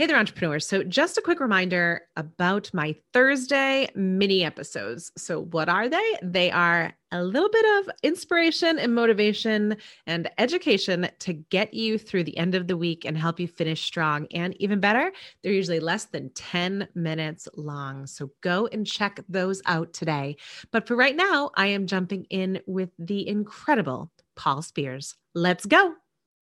Hey there, entrepreneurs. So, just a quick reminder about my Thursday mini episodes. So, what are they? They are a little bit of inspiration and motivation and education to get you through the end of the week and help you finish strong. And even better, they're usually less than 10 minutes long. So, go and check those out today. But for right now, I am jumping in with the incredible Paul Spiers. Let's go.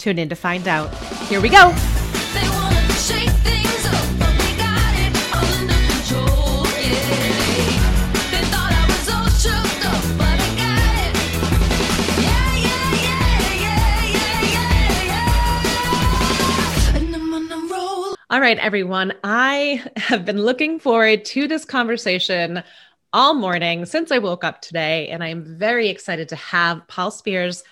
Tune in to find out. Here we go. All right, everyone. I have been looking forward to this conversation all morning since I woke up today, and I'm very excited to have Paul Spiers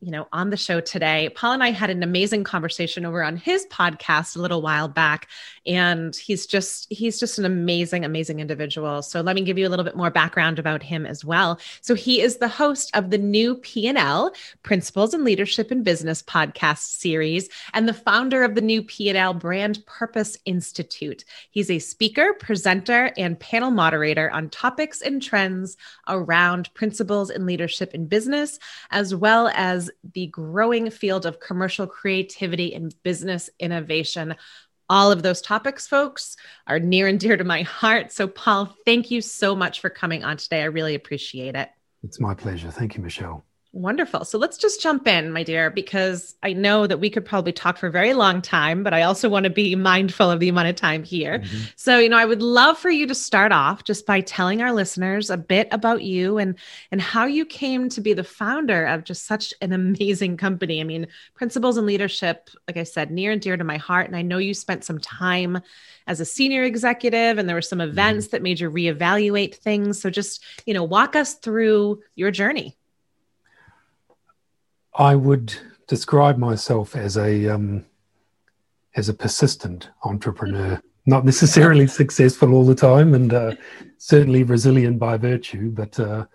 you know, on the show today. Paul and I had an amazing conversation over on his podcast a little while back, and he's just he's just an amazing, amazing individual. So let me give you a little bit more background about him as well. So he is the host of the new P&L Principles and Leadership and Business podcast series, and the founder of the new P&L Brand Purpose Institute. He's a speaker, presenter, and panel moderator on topics and trends around principles and leadership and business, as well as the growing field of commercial creativity and business innovation. All of those topics, folks, are near and dear to my heart. So, Paul, thank you so much for coming on today. I really appreciate it. It's my pleasure. Thank you, Michelle. Wonderful. So let's just jump in, my dear, because I know that we could probably talk for a very long time, but I also want to be mindful of the amount of time here. Mm-hmm. So, you know, I would love for you to start off just by telling our listeners a bit about you and and how you came to be the founder of just such an amazing company. I mean, principles and leadership, like I said, near and dear to my heart. And I know you spent some time as a senior executive and there were some mm-hmm. events mm-hmm. that made you reevaluate things. So just, you know, walk us through your journey. I would describe myself as a um, as a persistent entrepreneur, not necessarily successful all the time, and uh, certainly resilient by virtue. But uh,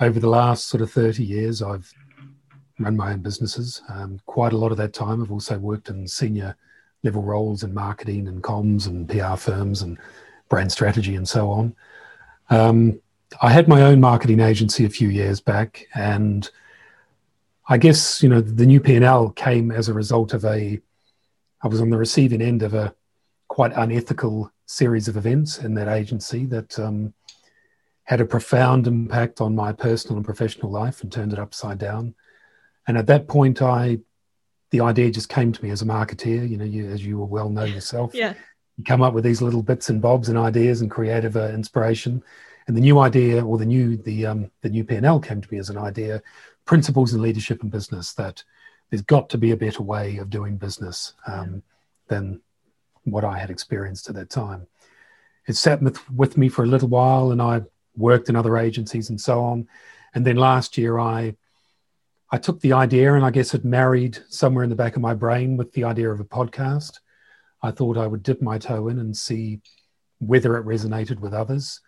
over the last sort of thirty years, I've run my own businesses. Um, quite a lot of that time, I've also worked in senior level roles in marketing and comms and PR firms and brand strategy and so on. Um, I had my own marketing agency a few years back, and I guess you know the new P&L came as a result of a. I was on the receiving end of a quite unethical series of events in that agency that um, had a profound impact on my personal and professional life and turned it upside down. And at that point, I the idea just came to me as a marketeer. You know, you, as you will well know yourself, yeah. you come up with these little bits and bobs and ideas and creative uh, inspiration. And the new idea, or the new the um, the new P&L came to me as an idea principles in leadership and business that there's got to be a better way of doing business um, than what I had experienced at that time. It sat with, with me for a little while, and I worked in other agencies and so on. And then last year, I I took the idea, and I guess it married somewhere in the back of my brain with the idea of a podcast. I thought I would dip my toe in and see whether it resonated with others,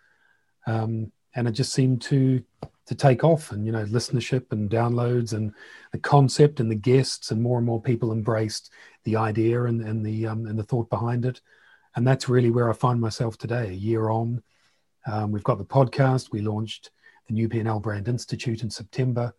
um, and it just seemed to to take off and you know listenership and downloads and the concept and the guests and more and more people embraced the idea and, and the um, and the thought behind it. And that's really where i find myself today a year on. Um, we've got the podcast. We launched the new P&L brand institute in september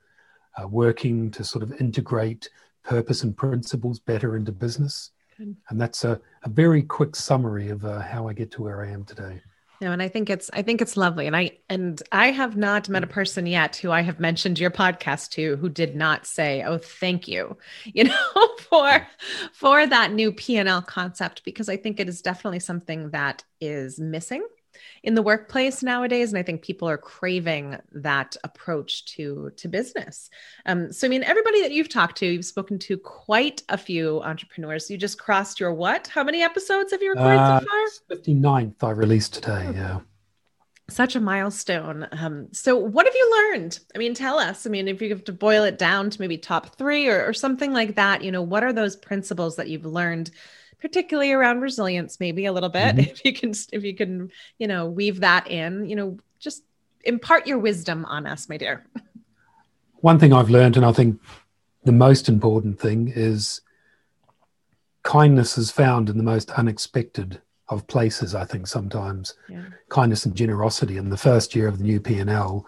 uh, working to sort of integrate purpose and principles better into business. Good. and that's a, a very quick summary of uh, how i get to where i am today no, and I think it's I think it's lovely. And I and I have not met a person yet who I have mentioned your podcast to who did not say, "Oh, thank you," you know, for for that new P&L concept because I think it is definitely something that is missing in the workplace nowadays and i think people are craving that approach to to business um, so i mean everybody that you've talked to you've spoken to quite a few entrepreneurs you just crossed your what how many episodes have you recorded uh, so far 59th i released today oh. yeah such a milestone. Um, so, what have you learned? I mean, tell us. I mean, if you have to boil it down to maybe top three or, or something like that, you know, what are those principles that you've learned, particularly around resilience? Maybe a little bit, mm-hmm. if you can, if you can, you know, weave that in. You know, just impart your wisdom on us, my dear. One thing I've learned, and I think the most important thing is kindness is found in the most unexpected of places. I think sometimes yeah. kindness and generosity in the first year of the new P&L,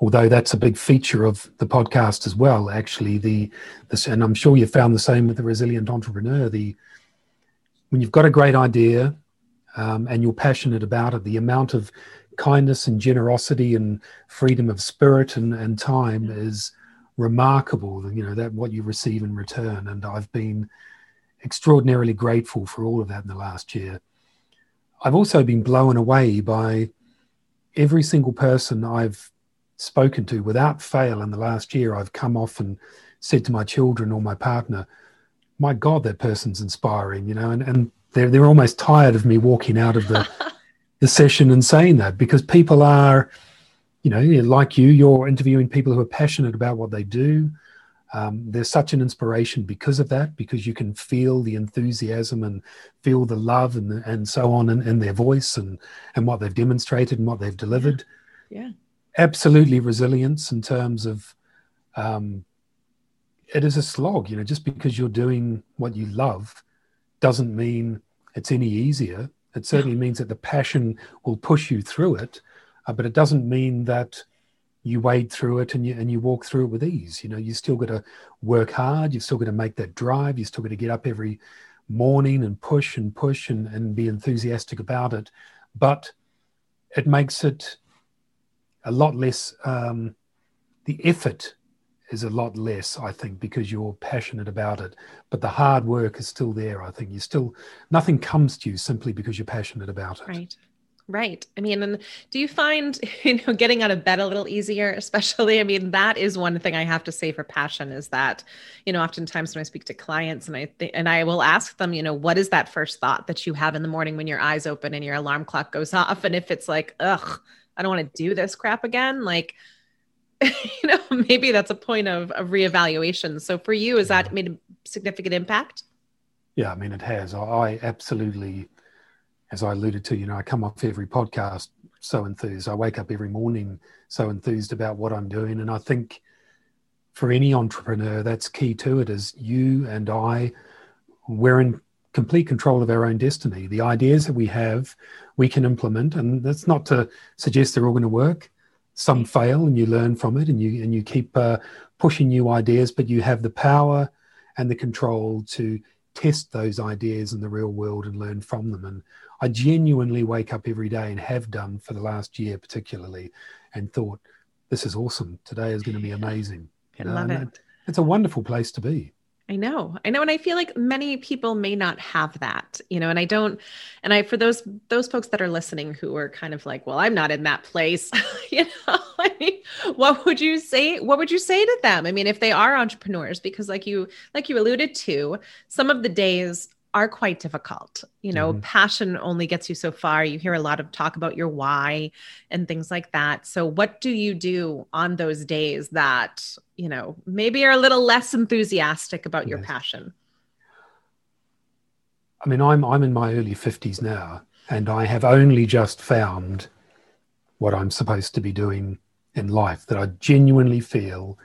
although that's a big feature of the podcast as well. Actually, the this, and I'm sure you found the same with the resilient entrepreneur. The when you've got a great idea um, and you're passionate about it, the amount of kindness and generosity and freedom of spirit and, and time is remarkable. You know that what you receive in return, and I've been extraordinarily grateful for all of that in the last year. I've also been blown away by every single person I've spoken to without fail in the last year. I've come off and said to my children or my partner, my God, that person's inspiring, you know, and, and they're, they're almost tired of me walking out of the, the session and saying that because people are, you know, like you, you're interviewing people who are passionate about what they do. Um, there's such an inspiration because of that, because you can feel the enthusiasm and feel the love and and so on in, in their voice and and what they've demonstrated and what they've delivered. Yeah. yeah. Absolutely resilience in terms of um, it is a slog, you know, just because you're doing what you love doesn't mean it's any easier. It certainly means that the passion will push you through it, uh, but it doesn't mean that you wade through it and you and you walk through it with ease. You know, you still got to work hard. You've still got to make that drive. You still got to get up every morning and push and push and, and be enthusiastic about it. But it makes it a lot less. Um, the effort is a lot less, I think, because you're passionate about it. But the hard work is still there. I think you still nothing comes to you simply because you're passionate about it. Right. Right. I mean, and do you find, you know, getting out of bed a little easier, especially? I mean, that is one thing I have to say for passion is that, you know, oftentimes when I speak to clients and I th- and I will ask them, you know, what is that first thought that you have in the morning when your eyes open and your alarm clock goes off? And if it's like, ugh, I don't want to do this crap again, like, you know, maybe that's a point of, of reevaluation. So for you, has that made a significant impact? Yeah, I mean, it has. I absolutely as I alluded to, you know, I come off every podcast so enthused. I wake up every morning so enthused about what I'm doing. And I think for any entrepreneur, that's key to it is you and I, we're in complete control of our own destiny. The ideas that we have, we can implement. And that's not to suggest they're all going to work. Some fail and you learn from it and you, and you keep uh, pushing new ideas, but you have the power and the control to test those ideas in the real world and learn from them. And I genuinely wake up every day and have done for the last year, particularly, and thought, this is awesome. Today is going to be amazing. I love it. It's a wonderful place to be. I know. I know and I feel like many people may not have that, you know, and I don't and I for those those folks that are listening who are kind of like, well, I'm not in that place, you know. I mean, what would you say what would you say to them? I mean, if they are entrepreneurs because like you like you alluded to, some of the days are quite difficult. You know, mm-hmm. passion only gets you so far. You hear a lot of talk about your why and things like that. So, what do you do on those days that, you know, maybe are a little less enthusiastic about yes. your passion? I mean, I'm I'm in my early 50s now, and I have only just found what I'm supposed to be doing in life that I genuinely feel.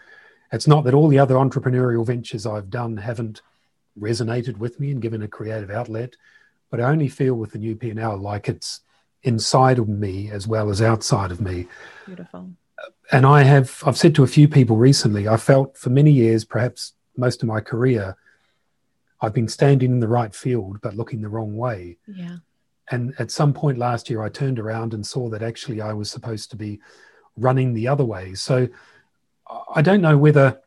It's not that all the other entrepreneurial ventures I've done haven't resonated with me and given a creative outlet. But I only feel with the new P&L like it's inside of me as well as outside of me. Beautiful. And I have, I've said to a few people recently, I felt for many years, perhaps most of my career, I've been standing in the right field but looking the wrong way. Yeah. And at some point last year, I turned around and saw that actually I was supposed to be running the other way. So I don't know whether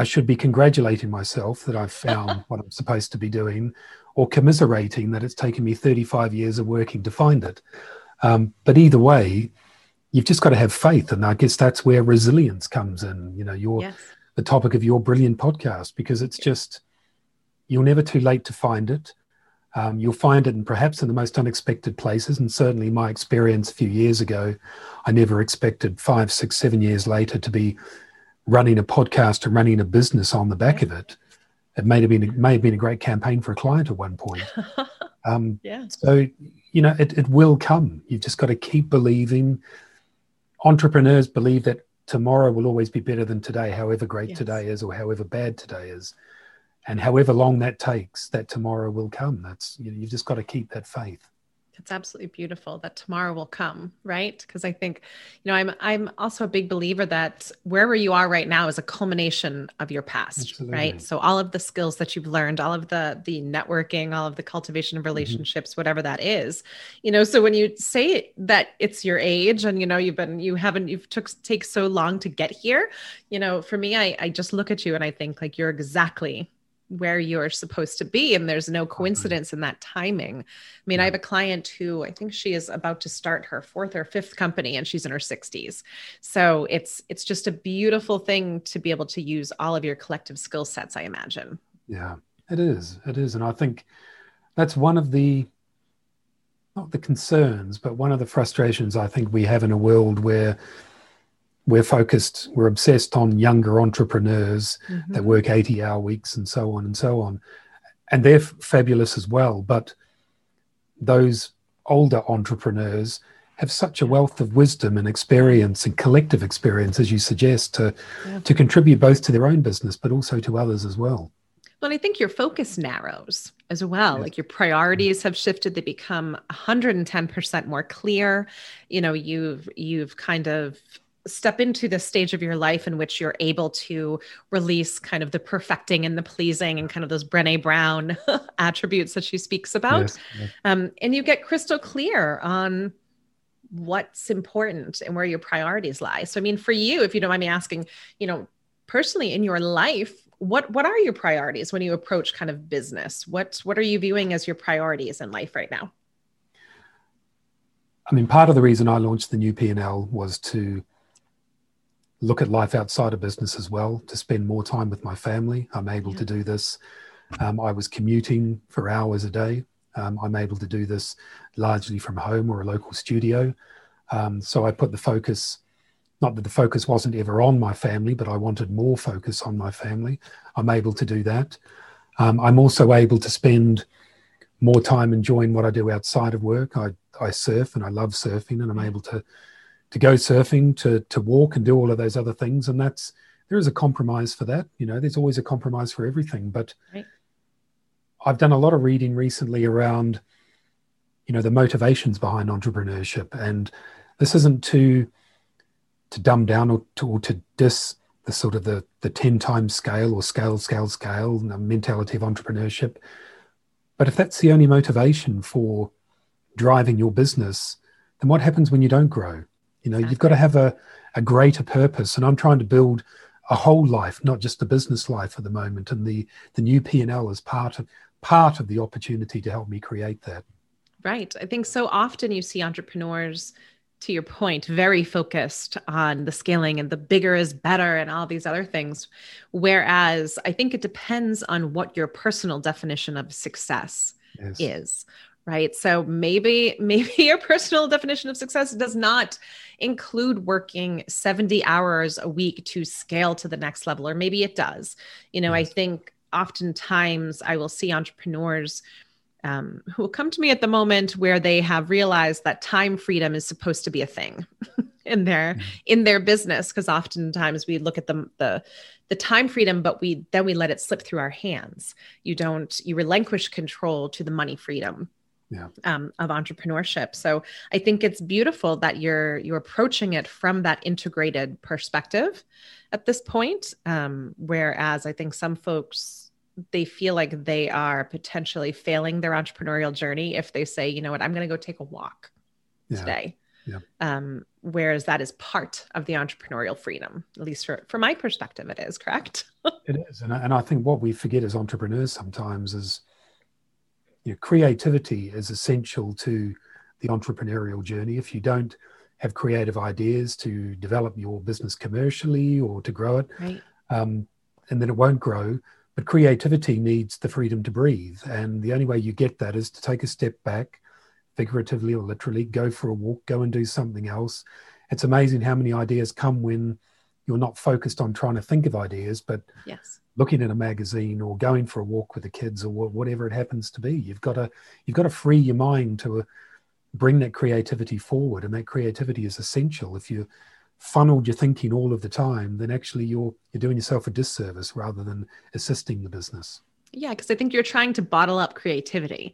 I should be congratulating myself that I've found what I'm supposed to be doing, or commiserating that it's taken me 35 years of working to find it. Um, but either way, you've just got to have faith, and I guess that's where resilience comes in. You know, your yes. the topic of your brilliant podcast because it's just you're never too late to find it. Um, you'll find it in perhaps in the most unexpected places. And certainly, my experience a few years ago, I never expected five, six, seven years later to be running a podcast and running a business on the back of it. It may have been it may have been a great campaign for a client at one point. Um, yeah. So you know, it, it will come. You've just got to keep believing. Entrepreneurs believe that tomorrow will always be better than today, however great yes. today is or however bad today is and however long that takes that tomorrow will come that's you know, you've just got to keep that faith it's absolutely beautiful that tomorrow will come right because i think you know i'm i'm also a big believer that wherever you are right now is a culmination of your past absolutely. right so all of the skills that you've learned all of the the networking all of the cultivation of mm-hmm. relationships mm-hmm. whatever that is you know so when you say that it's your age and you know you've been you haven't you've took take so long to get here you know for me i i just look at you and i think like you're exactly where you're supposed to be and there's no mm-hmm. coincidence in that timing. I mean i have a client who i think she is about to start her fourth or fifth company and she's in her 60s so it's it's just a beautiful thing to be able to use all of your collective skill sets i imagine. Yeah it is. It is. And i think that's one of the not the concerns but one of the frustrations i think we have in a world where we're focused, we're obsessed on younger entrepreneurs mm-hmm. that work 80 hour weeks and so on and so on. And they're f- fabulous as well. But those older entrepreneurs have such a wealth of wisdom and experience and collective experience, as you suggest, to, yeah. to contribute both to their own business, but also to others as well. Well, I think your focus narrows as well. Yes. Like your priorities have shifted; they become 110% more clear. You know, you've you've kind of step into the stage of your life in which you're able to release kind of the perfecting and the pleasing and kind of those Brene Brown attributes that she speaks about. Yes, yes. Um, and you get crystal clear on what's important and where your priorities lie. So, I mean, for you, if you don't mind me asking, you know, personally in your life, what what are your priorities when you approach kind of business? What what are you viewing as your priorities in life right now? I mean, part of the reason I launched the new P&L was to look at life outside of business as well, to spend more time with my family. I'm able yeah. to do this. Um, I was commuting for hours a day. Um, I'm able to do this largely from home or a local studio. Um, so I put the focus, not that the focus wasn't ever on my family, but I wanted more focus on my family. I'm able to do that. Um, I'm also able to spend more time enjoying what I do outside of work. I, I surf and I love surfing, and I'm able to to go surfing, to to walk and do all of those other things. And that's there is a compromise for that. You know, there's always a compromise for everything. But right. I've done a lot of reading recently around, you know, the motivations behind entrepreneurship. And this isn't to to dumb down or to, or to dis the sort of the the 10 times scale or scale, scale, scale mentality of entrepreneurship. But if that's the only motivation for driving your business, then what happens when you don't grow? You know, you've got to have a, a greater purpose. And I'm trying to build a whole life, not just a business life at the moment. And the the new P&L is part of part of the opportunity to help me create that. Right. I think so often you see entrepreneurs to your point, very focused on the scaling and the bigger is better and all these other things. Whereas I think it depends on what your personal definition of success yes. is, right? So maybe, maybe your personal definition of success does not include working 70 hours a week to scale to the next level, or maybe it does. You know, yes. I think oftentimes I will see entrepreneurs um, who will come to me at the moment where they have realized that time freedom is supposed to be a thing in their mm-hmm. in their business because oftentimes we look at the the the time freedom but we then we let it slip through our hands you don't you relinquish control to the money freedom yeah. um, of entrepreneurship. So I think it's beautiful that you're you're approaching it from that integrated perspective at this point. Um, whereas I think some folks they feel like they are potentially failing their entrepreneurial journey if they say, you know what, I'm going to go take a walk yeah. today. Yeah. Um, whereas that is part of the entrepreneurial freedom, at least for, from my perspective, it is correct. It is, and I, and I think what we forget as entrepreneurs sometimes is, you know, creativity is essential to the entrepreneurial journey. If you don't have creative ideas to develop your business commercially or to grow it, right. um, and then it won't grow. But creativity needs the freedom to breathe, and the only way you get that is to take a step back, figuratively or literally, go for a walk, go and do something else. It's amazing how many ideas come when you're not focused on trying to think of ideas, but yes. looking at a magazine or going for a walk with the kids or whatever it happens to be. You've got to you've got to free your mind to uh, bring that creativity forward, and that creativity is essential. If you funneled your thinking all of the time, then actually you're you're doing yourself a disservice rather than assisting the business. Yeah, because I think you're trying to bottle up creativity.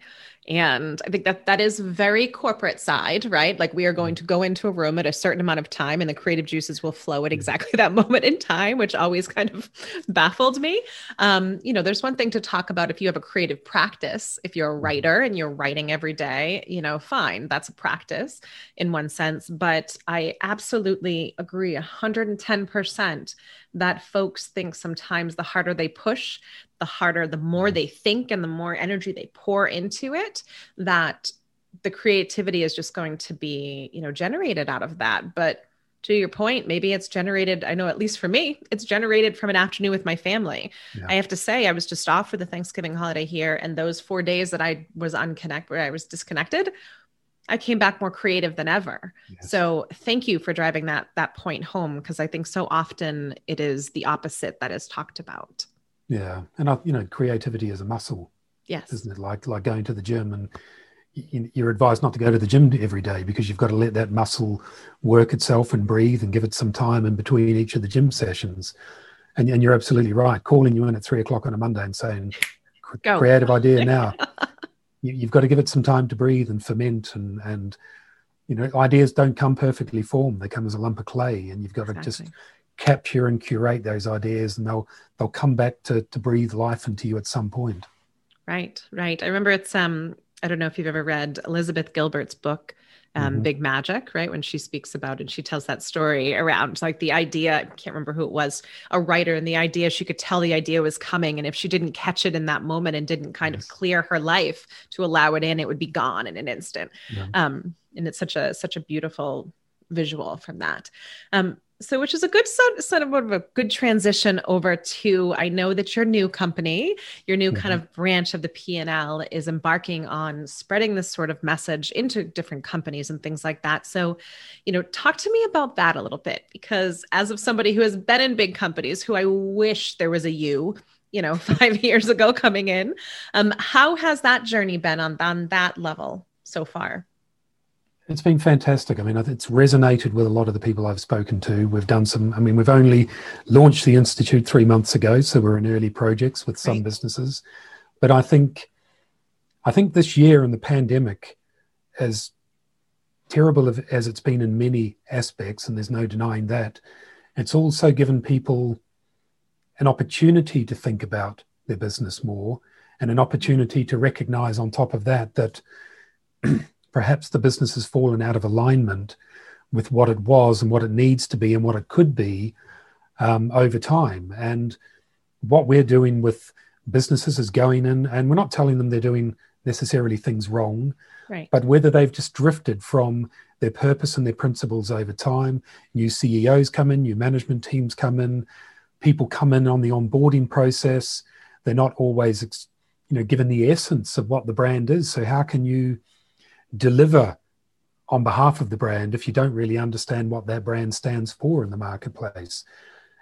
And I think that that is very corporate side, right? Like we are going mm. to go into a room at a certain amount of time and the creative juices will flow at mm. exactly that moment in time, which always kind of baffled me. Um, you know, there's one thing to talk about if you have a creative practice, if you're a mm-hmm. writer and you're writing every day, you know, fine, that's a practice in one sense. But I absolutely agree 110% that folks think sometimes the harder they push, the harder, the more they think and the more energy they pour into it, that the creativity is just going to be, you know, generated out of that. But to your point, maybe it's generated. I know, at least for me, it's generated from an afternoon with my family. Yeah. I have to say, I was just off for the Thanksgiving holiday here, and those four days that I was unconnected, where I was disconnected, I came back more creative than ever. Yes. So thank you for driving that that point home because I think so often it is the opposite that is talked about. Yeah, and I, you know, creativity is a muscle. Yes, isn't it? Like like going to the gym, and you're advised not to go to the gym every day because you've got to let that muscle work itself and breathe and give it some time in between each of the gym sessions. And, and you're absolutely right. Calling you in at three o'clock on a Monday and saying, Go. "Creative idea now." you, have got to give it some time to breathe and ferment and and you know ideas don't come perfectly formed they come as a lump of clay and you've got exactly. to just capture and curate those ideas and they'll they'll come back to to breathe life into you at some point right right i remember it's um i don't know if you've ever read elizabeth gilbert's book um, mm-hmm. Big Magic, right? When she speaks about and she tells that story around like the idea, I can't remember who it was, a writer, and the idea she could tell the idea was coming. And if she didn't catch it in that moment and didn't kind yes. of clear her life to allow it in, it would be gone in an instant. Yeah. Um, and it's such a such a beautiful visual from that. Um, so which is a good sort of a good transition over to i know that your new company your new mm-hmm. kind of branch of the p&l is embarking on spreading this sort of message into different companies and things like that so you know talk to me about that a little bit because as of somebody who has been in big companies who i wish there was a you you know five years ago coming in um, how has that journey been on, on that level so far it's been fantastic. I mean, it's resonated with a lot of the people I've spoken to. We've done some, I mean, we've only launched the Institute three months ago, so we're in early projects with some right. businesses. But I think, I think this year and the pandemic, as terrible as it's been in many aspects, and there's no denying that, it's also given people an opportunity to think about their business more and an opportunity to recognize on top of that that perhaps the business has fallen out of alignment with what it was and what it needs to be and what it could be um, over time. And what we're doing with businesses is going in, and we're not telling them they're doing necessarily things wrong, right. but whether they've just drifted from their purpose and their principles over time. New CEOs come in, new management teams come in, people come in on the onboarding process. They're not always, you know, given the essence of what the brand is. So how can you deliver on behalf of the brand if you don't really understand what that brand stands for in the marketplace.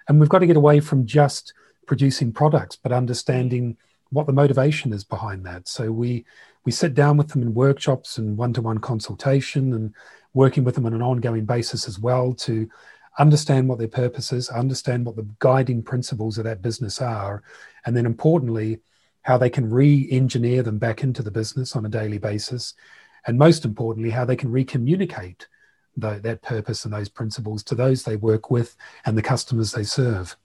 And we've got to get away from just producing products, but understanding what the motivation is behind that. So we we sit down with them in workshops and one-to-one consultation and working with them on an ongoing basis as well to understand what their purpose is, understand what the guiding principles of that business are, and then importantly, how they can re-engineer them back into the business on a daily basis and most importantly, how they can recommunicate the, that purpose and those principles to those they work with and the customers they serve.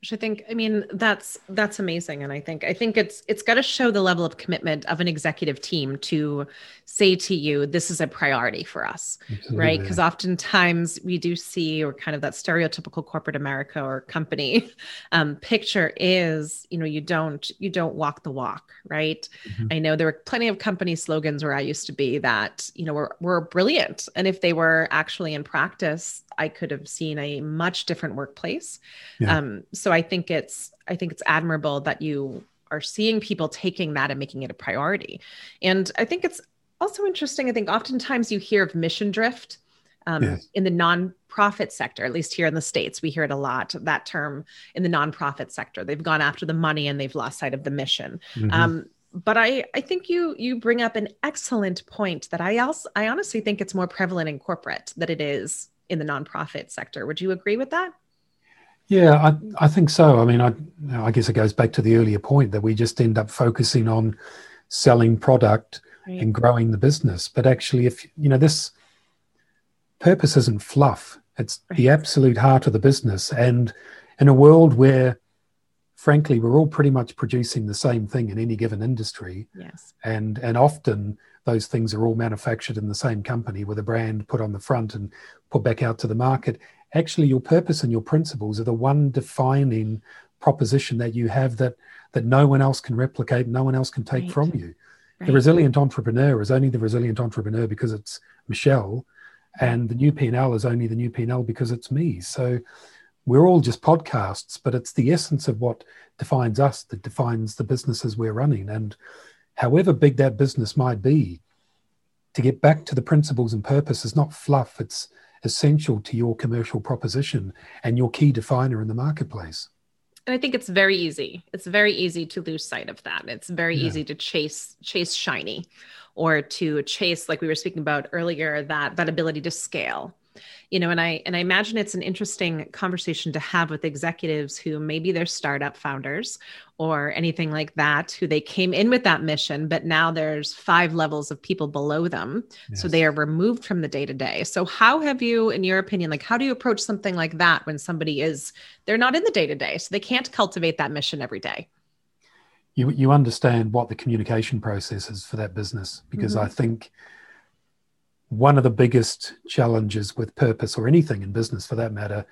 Which I think, I mean, that's that's amazing, and I think I think it's it's got to show the level of commitment of an executive team to say to you, this is a priority for us, Absolutely. right? Because oftentimes we do see, or kind of that stereotypical corporate America or company um, picture is, you know, you don't you don't walk the walk, right? Mm-hmm. I know there were plenty of company slogans where I used to be that, you know, were were brilliant, and if they were actually in practice, I could have seen a much different workplace. Yeah. Um, so So i think it's I think it's admirable that you are seeing people taking that and making it a priority. And I think it's also interesting. I think oftentimes you hear of mission drift um, yes. in the nonprofit sector, at least here in the States. We hear it a lot, that term in the nonprofit sector. They've gone after the money and they've lost sight of the mission. Mm-hmm. Um, but I, I think you you bring up an excellent point that I also I honestly think it's more prevalent in corporate that it is in the nonprofit sector. Would you agree with that? Yeah, I, I think so. I mean, I, I guess it goes back to the earlier point that we just end up focusing on selling product right. and growing the business. But actually, if you know, this purpose isn't fluff, it's right. the absolute heart of the business. And in a world where, frankly, we're all pretty much producing the same thing in any given industry. Yes. And, and often those things are all manufactured in the same company with a brand put on the front and put back out to the market. Actually, your purpose and your principles are the one defining proposition that you have that that no one else can replicate, no one else can take right. from you. Right. The resilient entrepreneur is only the resilient entrepreneur because it's Michelle, and the new P&L is only the new P&L because it's me. So we're all just podcasts, but it's the essence of what defines us that defines the businesses we're running. And however big that business might be, to get back to the principles and purpose is not fluff, it's essential to your commercial proposition and your key definer in the marketplace. And I think it's very easy. It's very easy to lose sight of that. It's very yeah. easy to chase chase shiny or to chase like we were speaking about earlier that that ability to scale you know and i and i imagine it's an interesting conversation to have with executives who maybe they're startup founders or anything like that who they came in with that mission but now there's five levels of people below them yes. so they are removed from the day to day so how have you in your opinion like how do you approach something like that when somebody is they're not in the day to day so they can't cultivate that mission every day you you understand what the communication process is for that business because mm-hmm. i think one of the biggest challenges with purpose or anything in business for that matter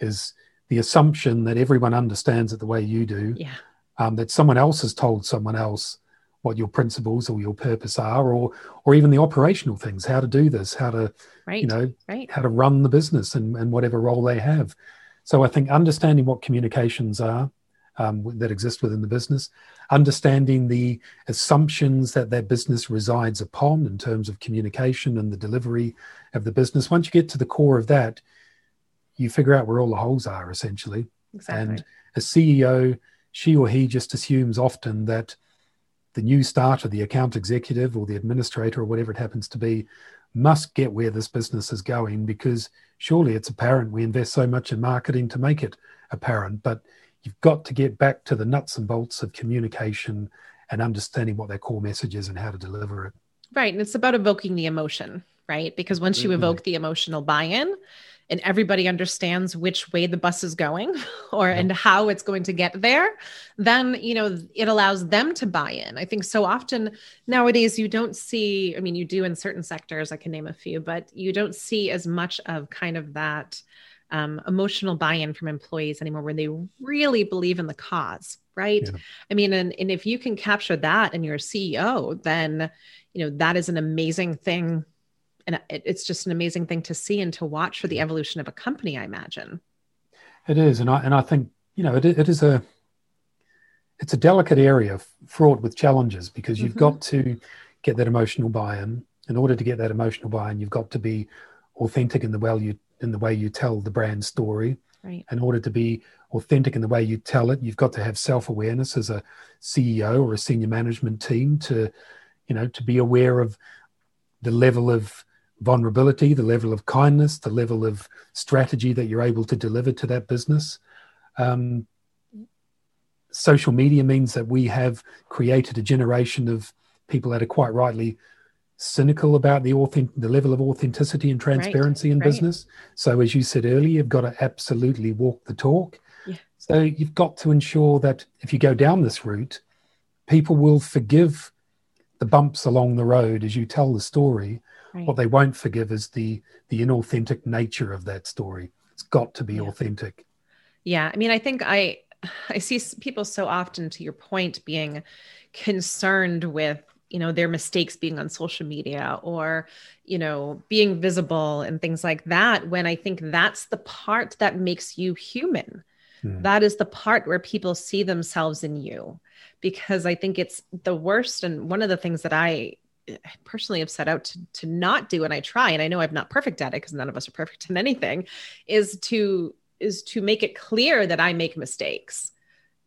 is the assumption that everyone understands it the way you do yeah. um, that someone else has told someone else what your principles or your purpose are or or even the operational things how to do this how to right. you know right. how to run the business and, and whatever role they have so i think understanding what communications are um, that exist within the business, understanding the assumptions that that business resides upon in terms of communication and the delivery of the business. Once you get to the core of that, you figure out where all the holes are essentially. Exactly. And a CEO, she or he just assumes often that the new starter, the account executive or the administrator or whatever it happens to be, must get where this business is going because surely it's apparent we invest so much in marketing to make it apparent. But you've got to get back to the nuts and bolts of communication and understanding what their core message is and how to deliver it. Right. And it's about evoking the emotion, right? Because once you evoke mm-hmm. the emotional buy in, and everybody understands which way the bus is going or yeah. and how it's going to get there then you know it allows them to buy in i think so often nowadays you don't see i mean you do in certain sectors i can name a few but you don't see as much of kind of that um, emotional buy-in from employees anymore where they really believe in the cause right? Yeah. i mean and, and if you can capture that and you're a ceo then you know that is an amazing thing. And it's just an amazing thing to see and to watch for the evolution of a company i imagine. It is. And i and i think you know it, it is a it's a delicate area fraught with challenges because you've mm-hmm. got to get that emotional buy-in. In order to get that emotional buy-in you've got to be authentic in the way you in the way you tell the brand story. Right. In order to be authentic in the way you tell it, you've got to have self awareness as a CEO or a senior management team to, you know, to be aware of the level of vulnerability, the level of kindness, the level of strategy that you're able to deliver to that business. Um, social media means that we have created a generation of people that are quite rightly cynical about the authentic, the level of authenticity and transparency right, in right. business. So, as you said earlier, you've got to absolutely walk the talk. Yeah. So you've got to ensure that if you go down this route, people will forgive the bumps along the road as you tell the story. Right. What they won't forgive is the the inauthentic nature of that story. It's got to be yeah. authentic. Yeah, I mean, I think I I see people so often, to your point, being concerned with you know their mistakes being on social media or you know being visible and things like that when i think that's the part that makes you human mm. that is the part where people see themselves in you because i think it's the worst and one of the things that i personally have set out to, to not do and i try and i know i'm not perfect at it because none of us are perfect in anything is to is to make it clear that i make mistakes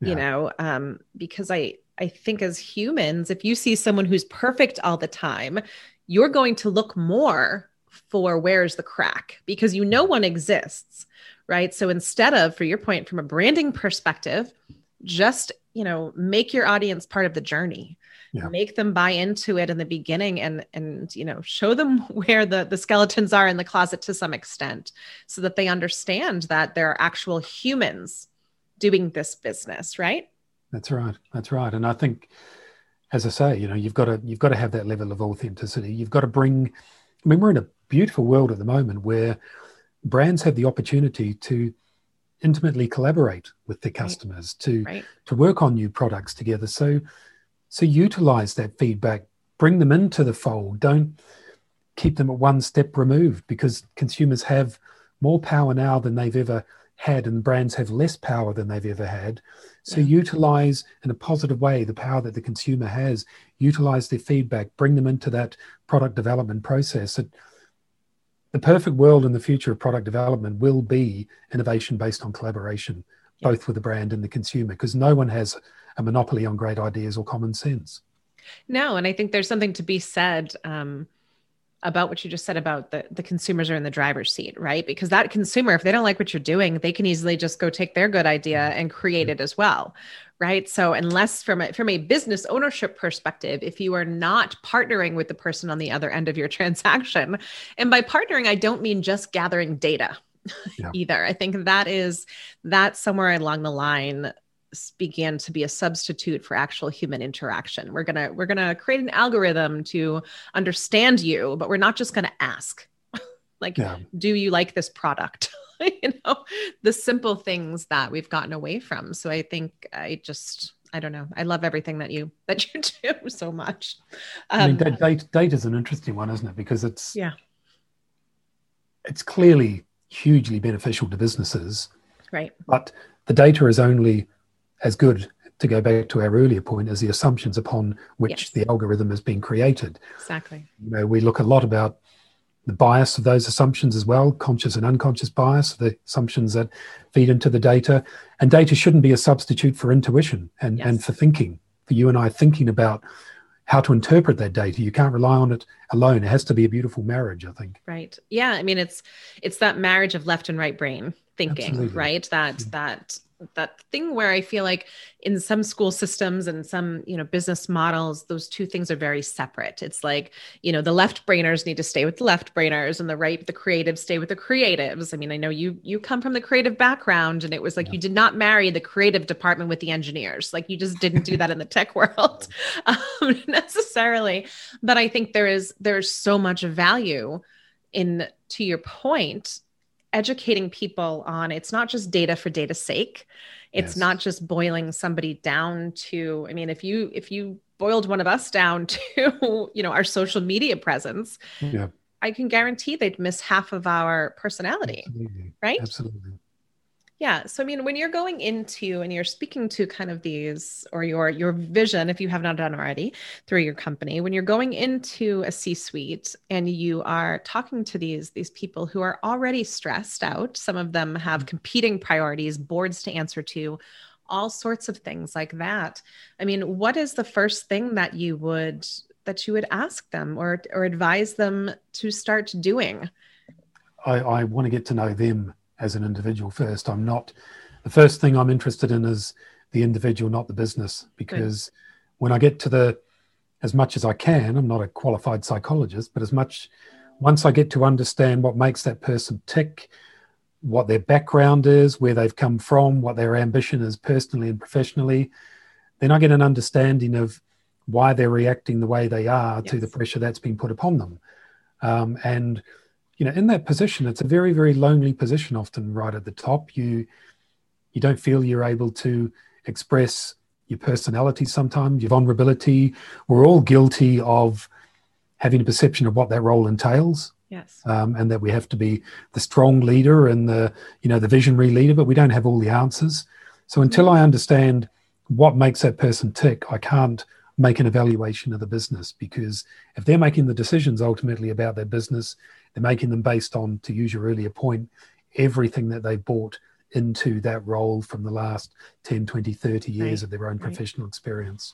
yeah. you know um because i i think as humans if you see someone who's perfect all the time you're going to look more for where's the crack because you know one exists right? So instead of for your point from a branding perspective just you know make your audience part of the journey. Yeah. make them buy into it in the beginning and and you know show them where the the skeletons are in the closet to some extent so that they understand that there are actual humans doing this business right that's right that's right and i think as i say you know you've got to you've got to have that level of authenticity you've got to bring i mean we're in a beautiful world at the moment where brands have the opportunity to intimately collaborate with their customers right. to right. to work on new products together so so utilize that feedback, bring them into the fold. Don't keep them at one step removed because consumers have more power now than they've ever had, and brands have less power than they've ever had. So yeah. utilize in a positive way the power that the consumer has, utilize their feedback, bring them into that product development process. It, the perfect world in the future of product development will be innovation based on collaboration, yeah. both with the brand and the consumer, because no one has a monopoly on great ideas or common sense. No, and I think there's something to be said um, about what you just said about the the consumers are in the driver's seat, right? Because that consumer, if they don't like what you're doing, they can easily just go take their good idea mm-hmm. and create it as well, right? So unless from a from a business ownership perspective, if you are not partnering with the person on the other end of your transaction, and by partnering, I don't mean just gathering data. Yeah. either. I think that is that somewhere along the line began to be a substitute for actual human interaction. We're going to we're going to create an algorithm to understand you but we're not just going to ask. Like yeah. do you like this product? You know the simple things that we've gotten away from. So i think i just i don't know. I love everything that you that you do so much. Um, i mean um, data, data is an interesting one isn't it? Because it's yeah. it's clearly hugely beneficial to businesses. Right. But the data is only as good to go back to our earlier point as the assumptions upon which yes. the algorithm has been created. Exactly. You know, we look a lot about the bias of those assumptions as well, conscious and unconscious bias, the assumptions that feed into the data. And data shouldn't be a substitute for intuition and, yes. and for thinking, for you and I thinking about how to interpret that data. You can't rely on it alone. It has to be a beautiful marriage, I think. Right. Yeah. I mean, it's it's that marriage of left and right brain thinking, Absolutely. right? That that that thing where I feel like in some school systems and some, you know, business models, those two things are very separate. It's like, you know, the left brainers need to stay with the left brainers and the right, the creatives stay with the creatives. I mean, I know you you come from the creative background and it was like yeah. you did not marry the creative department with the engineers. Like you just didn't do that in the tech world um, necessarily. But I think there is there's so much value in to your point educating people on it's not just data for data's sake it's yes. not just boiling somebody down to i mean if you if you boiled one of us down to you know our social media presence yeah i can guarantee they'd miss half of our personality absolutely. right absolutely yeah. So I mean, when you're going into and you're speaking to kind of these or your your vision, if you have not done already through your company, when you're going into a C-suite and you are talking to these these people who are already stressed out, some of them have mm-hmm. competing priorities, boards to answer to, all sorts of things like that. I mean, what is the first thing that you would that you would ask them or or advise them to start doing? I, I want to get to know them as an individual first. I'm not the first thing I'm interested in is the individual, not the business, because when I get to the as much as I can, I'm not a qualified psychologist, but as much once I get to understand what makes that person tick, what their background is, where they've come from, what their ambition is personally and professionally, then I get an understanding of why they're reacting the way they are yes. to the pressure that's been put upon them. Um, and you know, in that position, it's a very, very lonely position. Often, right at the top, you you don't feel you're able to express your personality. Sometimes your vulnerability. We're all guilty of having a perception of what that role entails. Yes. Um, and that we have to be the strong leader and the you know the visionary leader, but we don't have all the answers. So until mm-hmm. I understand what makes that person tick, I can't make an evaluation of the business because if they're making the decisions ultimately about their business, they're making them based on, to use your earlier point, everything that they've bought into that role from the last 10, 20, 30 years right. of their own professional right. experience.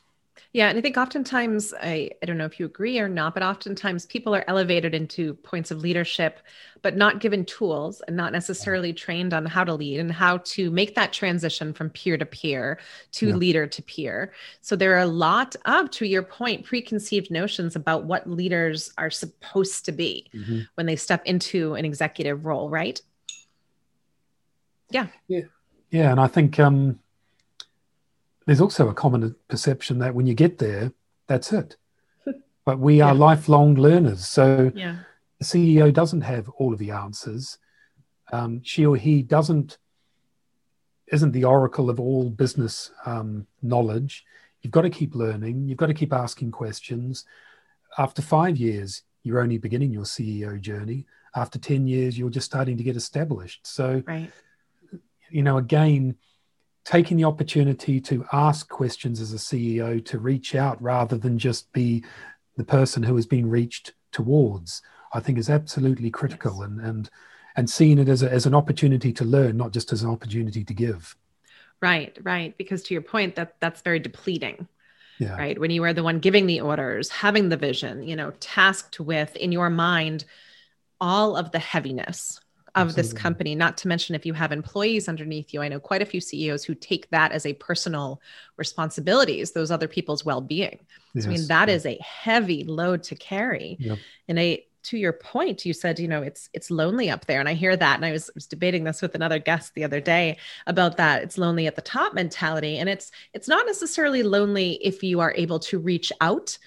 Yeah, and I think oftentimes I I don't know if you agree or not, but oftentimes people are elevated into points of leadership but not given tools and not necessarily trained on how to lead and how to make that transition from peer to peer to yeah. leader to peer. So there are a lot of to your point preconceived notions about what leaders are supposed to be mm-hmm. when they step into an executive role, right? Yeah. Yeah. Yeah, and I think um there's also a common perception that when you get there, that's it. But we are yeah. lifelong learners. So yeah. the CEO doesn't have all of the answers. Um, she or he doesn't isn't the oracle of all business um, knowledge. You've got to keep learning. You've got to keep asking questions. After five years, you're only beginning your CEO journey. After ten years, you're just starting to get established. So, right. you know, again, taking the opportunity to ask questions as a CEO, to reach out rather than just be the person who has been reached towards, I think is absolutely critical yes. and, and and seeing it as, a, as an opportunity to learn, not just as an opportunity to give. Right, right. Because to your point, that that's very depleting. Yeah. Right. When you are the one giving the orders, having the vision, you know, tasked with in your mind all of the heaviness of Absolutely. this company, not to mention if you have employees underneath you. I know quite a few CEOs who take that as a personal responsibilities, those other people's well-being. Yes. So, I mean, that yeah. is a heavy load to carry. Yep. And I to your point, you said, you know, it's it's lonely up there. And I hear that. And I was, was debating this with another guest the other day about that. It's lonely at the top mentality. And it's it's not necessarily lonely if you are able to reach out,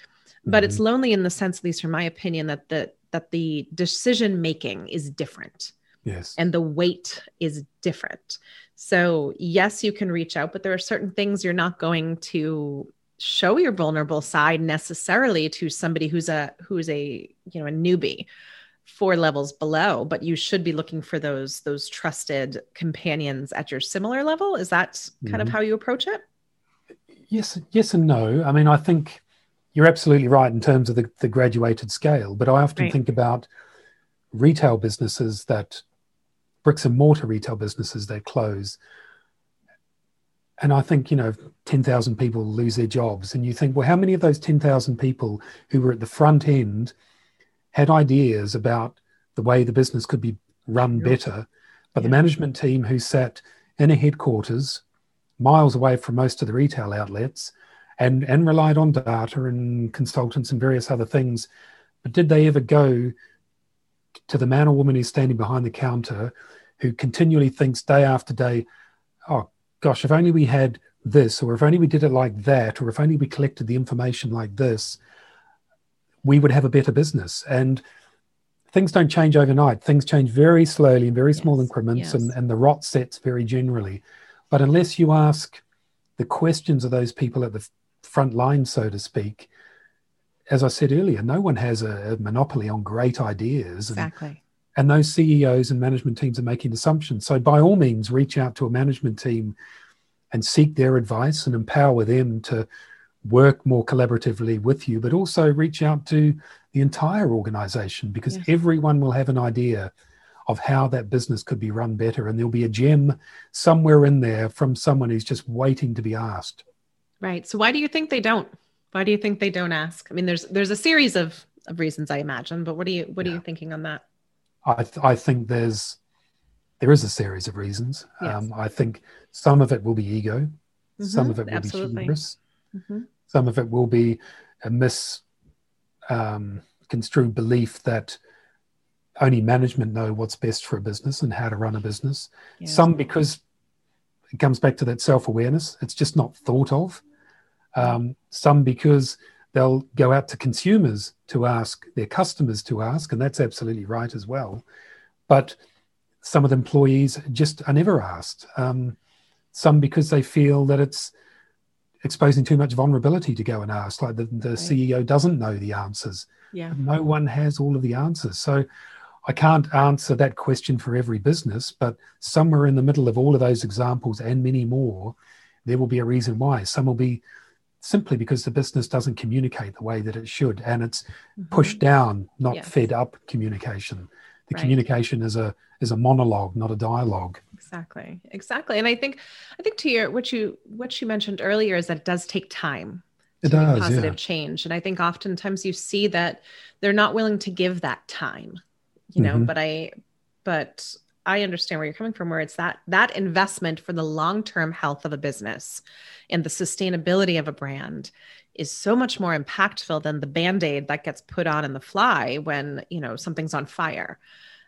but mm-hmm. it's lonely in the sense, at least from my opinion, that the that the decision making is different Yes. And the weight is different. So, yes, you can reach out, but there are certain things you're not going to show your vulnerable side necessarily to somebody who's a who's a, you know, a newbie four levels below, but you should be looking for those those trusted companions at your similar level. Is that kind mm-hmm. of how you approach it? Yes, yes and no. I mean, I think you're absolutely right in terms of the, the graduated scale, but I often right. think about retail businesses that bricks and mortar retail businesses they close. And I think you know, ten thousand people lose their jobs, and you think, well, how many of those ten thousand people who were at the front end had ideas about the way the business could be run better, but the management team who sat in a headquarters, miles away from most of the retail outlets, and and relied on data and consultants and various other things, but did they ever go to the man or woman who's standing behind the counter who continually thinks day after day, oh gosh, if only we had this, or if only we did it like that, or if only we collected the information like this, we would have a better business. And things don't change overnight. Things change very slowly in very yes, small increments, yes. and, and the rot sets very generally. But unless you ask the questions of those people at the front line, so to speak, as I said earlier, no one has a, a monopoly on great ideas. Exactly and those CEOs and management teams are making assumptions. So, by all means, reach out to a management team and seek their advice and empower them to work more collaboratively with you, but also reach out to the entire organization because yes. everyone will have an idea of how that business could be run better. And there'll be a gem somewhere in there from someone who's just waiting to be asked. Right. So, why do you think they don't? Why do you think they don't ask? I mean, there's there's a series of, of reasons I imagine, but what are you what yeah. are you thinking on that? I, th- I think there's there is a series of reasons. Yes. Um, I think some of it will be ego, mm-hmm, some of it will absolutely. be hubris, mm-hmm. some of it will be a misconstrued um, belief that only management know what's best for a business and how to run a business. Yeah. Some because it comes back to that self awareness, it's just not thought of. Um, some because they'll go out to consumers to ask, their customers to ask, and that's absolutely right as well. But some of the employees just are never asked. Um, some because they feel that it's exposing too much vulnerability to go and ask. Like the, the right. CEO doesn't know the answers. Yeah. No one has all of the answers. So I can't answer that question for every business, but somewhere in the middle of all of those examples and many more, there will be a reason why. Some will be simply because the business doesn't communicate the way that it should, and it's mm-hmm. pushed down, not yes. fed up communication. The right. communication is a is a monologue, not a dialogue. Exactly, exactly. And I think I think to your what you what you mentioned earlier is that it does take time. It does positive yeah. change, and I think oftentimes you see that they're not willing to give that time you know mm-hmm. but i but i understand where you're coming from where it's that that investment for the long-term health of a business and the sustainability of a brand is so much more impactful than the band-aid that gets put on in the fly when you know something's on fire.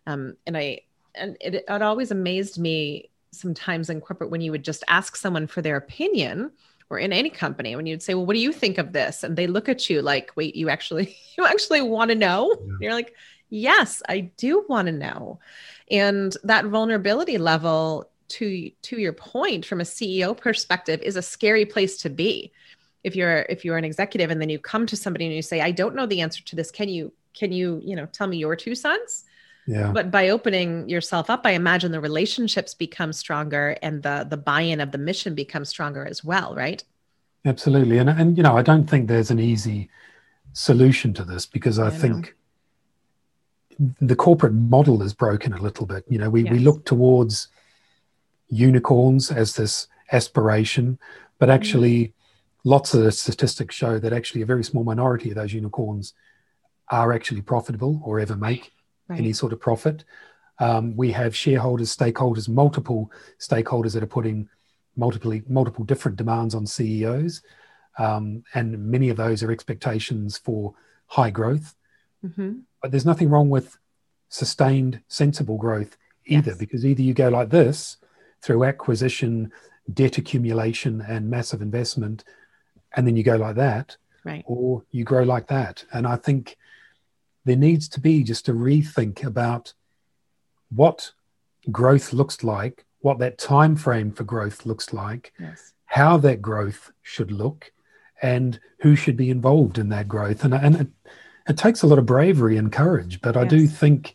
Um, and i and it, it always amazed me sometimes in corporate when you would just ask someone for their opinion or in any company when you'd say well what do you think of this? And they look at you like wait you actually you actually want to know? Yeah. you're like yes i do want to know and that vulnerability level to to your point from a ceo perspective is a scary place to be if you're if you're an executive and then you come to somebody and you say i don't know the answer to this can you can you you know tell me your two cents yeah. But by opening yourself up, I imagine the relationships become stronger and the the buy-in of the mission becomes stronger as well, right? Absolutely. And and you know, I don't think there's an easy solution to this because I, I think the corporate model is broken a little bit. You know, we, yes. we look towards unicorns as this aspiration, but mm-hmm. actually, lots of the statistics show that actually a very small minority of those unicorns are actually profitable or ever make right. any sort of profit. Um, we have shareholders, stakeholders, multiple stakeholders that are putting multiple multiple different demands on CEOs, um, and many of those are expectations for high growth. Mm-hmm. But there's nothing wrong with sustained, sensible growth either, yes. because either you go like this through acquisition, debt accumulation, and massive investment, and then you go like that, right. or you grow like that. And I think there needs to be just a rethink about what growth looks like, what that time frame for growth looks like, yes. how that growth should look, and who should be involved in that growth. And, and it, takes a lot of bravery and courage, but yes. I do think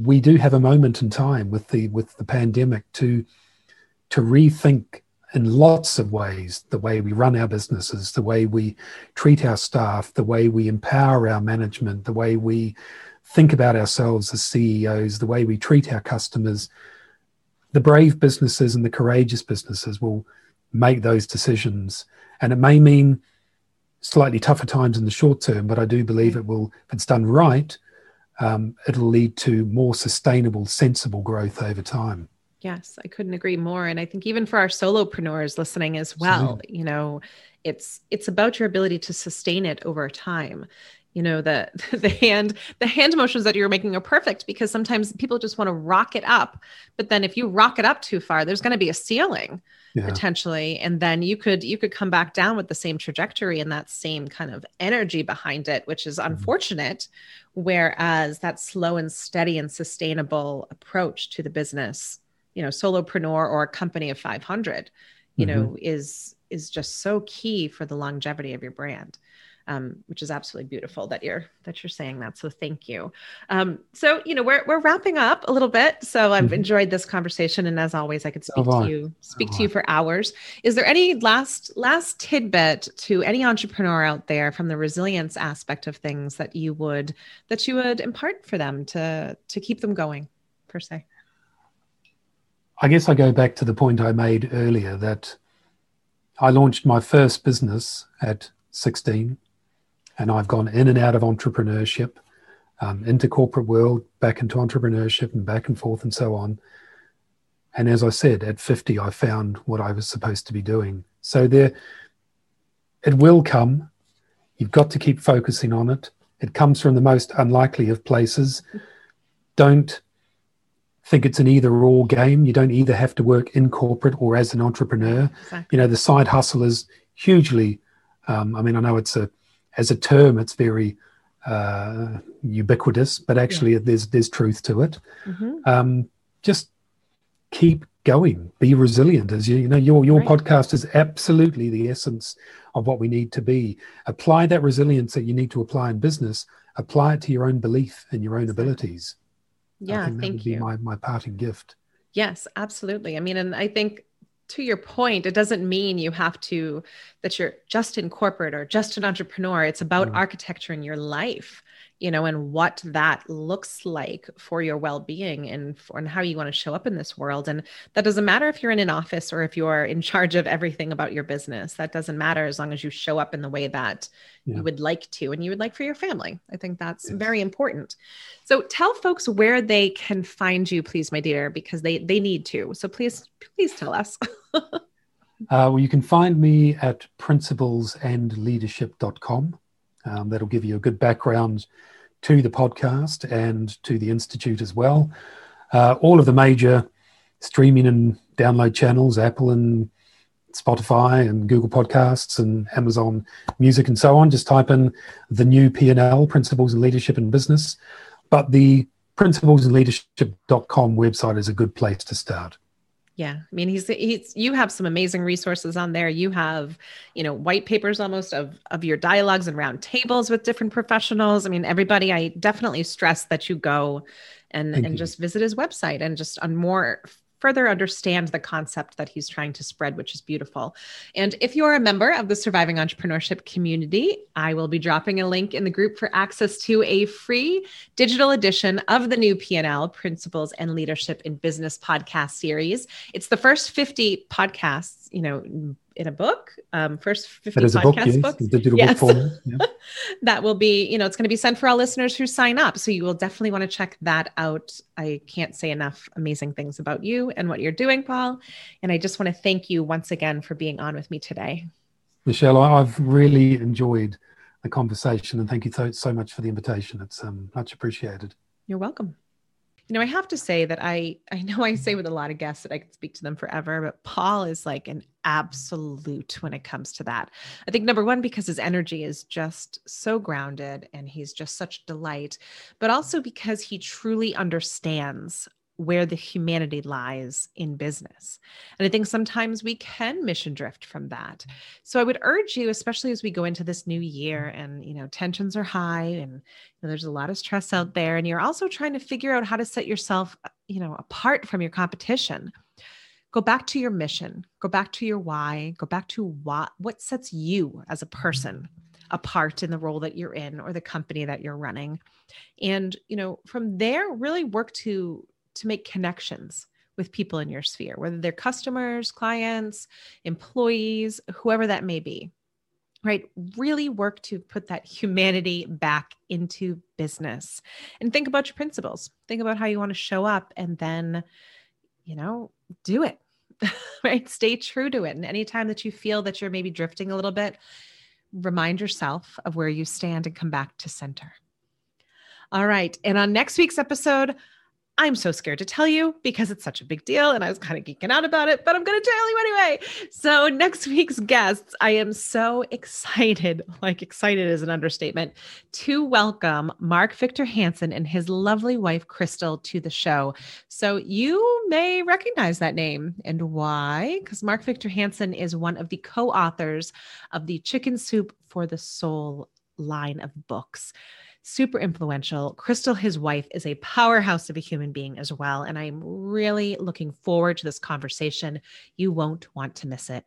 we do have a moment in time with the with the pandemic to to rethink in lots of ways the way we run our businesses, the way we treat our staff, the way we empower our management, the way we think about ourselves as CEOs, the way we treat our customers. The brave businesses and the courageous businesses will make those decisions. And it may mean slightly tougher times in the short term, but I do believe it will, if it's done right, um, it'll lead to more sustainable, sensible growth over time. Yes, I couldn't agree more. And I think even for our solopreneurs listening as well, Absolutely. you know, it's it's about your ability to sustain it over time you know the the hand the hand motions that you're making are perfect because sometimes people just want to rock it up but then if you rock it up too far there's going to be a ceiling yeah. potentially and then you could you could come back down with the same trajectory and that same kind of energy behind it which is mm-hmm. unfortunate whereas that slow and steady and sustainable approach to the business you know solopreneur or a company of 500 you mm-hmm. know is is just so key for the longevity of your brand um, which is absolutely beautiful that you're that you're saying that. So thank you. Um, so you know we're we're wrapping up a little bit. So I've mm-hmm. enjoyed this conversation, and as always, I could speak to you speak to you for hours. Is there any last last tidbit to any entrepreneur out there from the resilience aspect of things that you would that you would impart for them to to keep them going per se? I guess I go back to the point I made earlier that I launched my first business at 16 and I've gone in and out of entrepreneurship, um, into corporate world, back into entrepreneurship, and back and forth, and so on. And as I said, at 50, I found what I was supposed to be doing. So there, it will come. You've got to keep focusing on it. It comes from the most unlikely of places. don't think it's an either or game. You don't either have to work in corporate or as an entrepreneur. Exactly. You know, the side hustle is hugely, um, I mean, I know it's a, as a term, it's very uh, ubiquitous, but actually yeah. there's, there's truth to it. Mm-hmm. Um, just keep going, be resilient. As you, you know, your, your right. podcast is absolutely the essence of what we need to be. Apply that resilience that you need to apply in business, apply it to your own belief and your own abilities. Yeah, thank you. my, my parting gift. Yes, absolutely. I mean, and I think to your point, it doesn't mean you have to, that you're just in corporate or just an entrepreneur. It's about mm. architecturing your life you know, and what that looks like for your well-being and for and how you want to show up in this world. And that doesn't matter if you're in an office or if you're in charge of everything about your business. That doesn't matter as long as you show up in the way that yeah. you would like to and you would like for your family. I think that's yes. very important. So tell folks where they can find you, please, my dear, because they they need to. So please, please tell us. uh, well, you can find me at principlesandleadership.com. Um, that'll give you a good background to the podcast and to the Institute as well. Uh, all of the major streaming and download channels, Apple and Spotify and Google Podcasts and Amazon Music and so on. Just type in the new P&L, Principles and Leadership in Business. But the principlesandleadership.com website is a good place to start. Yeah. I mean, he's, he's, you have some amazing resources on there. You have, you know, white papers almost of, of your dialogues and round tables with different professionals. I mean, everybody, I definitely stress that you go and, and just visit his website and just on more further understand the concept that he's trying to spread, which is beautiful. And if you're a member of the Surviving Entrepreneurship community, I will be dropping a link in the group for access to a free digital edition of the new P&L Principles and Leadership in Business podcast series. It's the first 50 podcasts, you know, in a book, um, first 50 podcast book, yes, digital yes. book format. Yeah. that will be, you know, it's going to be sent for all listeners who sign up. So you will definitely want to check that out. I can't say enough amazing things about you and what you're doing, Paul. And I just want to thank you once again for being on with me today. Michelle, I've really enjoyed the conversation and thank you so, so much for the invitation. It's um, much appreciated. You're welcome you know, I have to say that I I know I say with a lot of guests that I could speak to them forever, but Paul is like an absolute when it comes to that. I think number one because his energy is just so grounded and he's just such delight, but also because he truly understands where the humanity lies in business. And I think sometimes we can mission drift from that. So I would urge you, especially as we go into this new year and, you know, tensions are high and you know, there's a lot of stress out there, and you're also trying to figure out how to set yourself, you know, apart from your competition. Go back to your mission, go back to your why, go back to what, what sets you as a person apart in the role that you're in or the company that you're running. And, you know, from there, really work to to make connections with people in your sphere, whether they're customers, clients, employees, whoever that may be. Right? Really work to put that humanity back into business and think about your principles. Think about how you want to show up and then, you know, do it. right? Stay true to it. And anytime that you feel that you're maybe drifting a little bit, remind yourself of where you stand and come back to center. All right. And on next week's episode, I'm so scared to tell you because it's such a big deal and I was kind of geeking out about it, but I'm going to tell you anyway. So, next week's guests, I am so excited, like excited is an understatement, to welcome Mark Victor Hansen and his lovely wife, Crystal, to the show. So, you may recognize that name. And why? Because Mark Victor Hansen is one of the co authors of the Chicken Soup for the Soul line of books super influential. Crystal, his wife, is a powerhouse of a human being as well. And I'm really looking forward to this conversation. You won't want to miss it.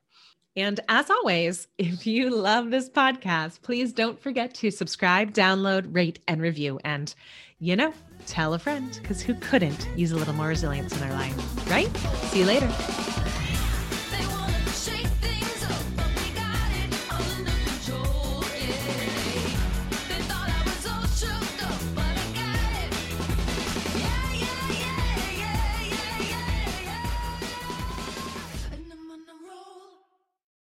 And as always, if you love this podcast, please don't forget to subscribe, download, rate, and review. And, you know, tell a friend because who couldn't use a little more resilience in their life, right? See you later.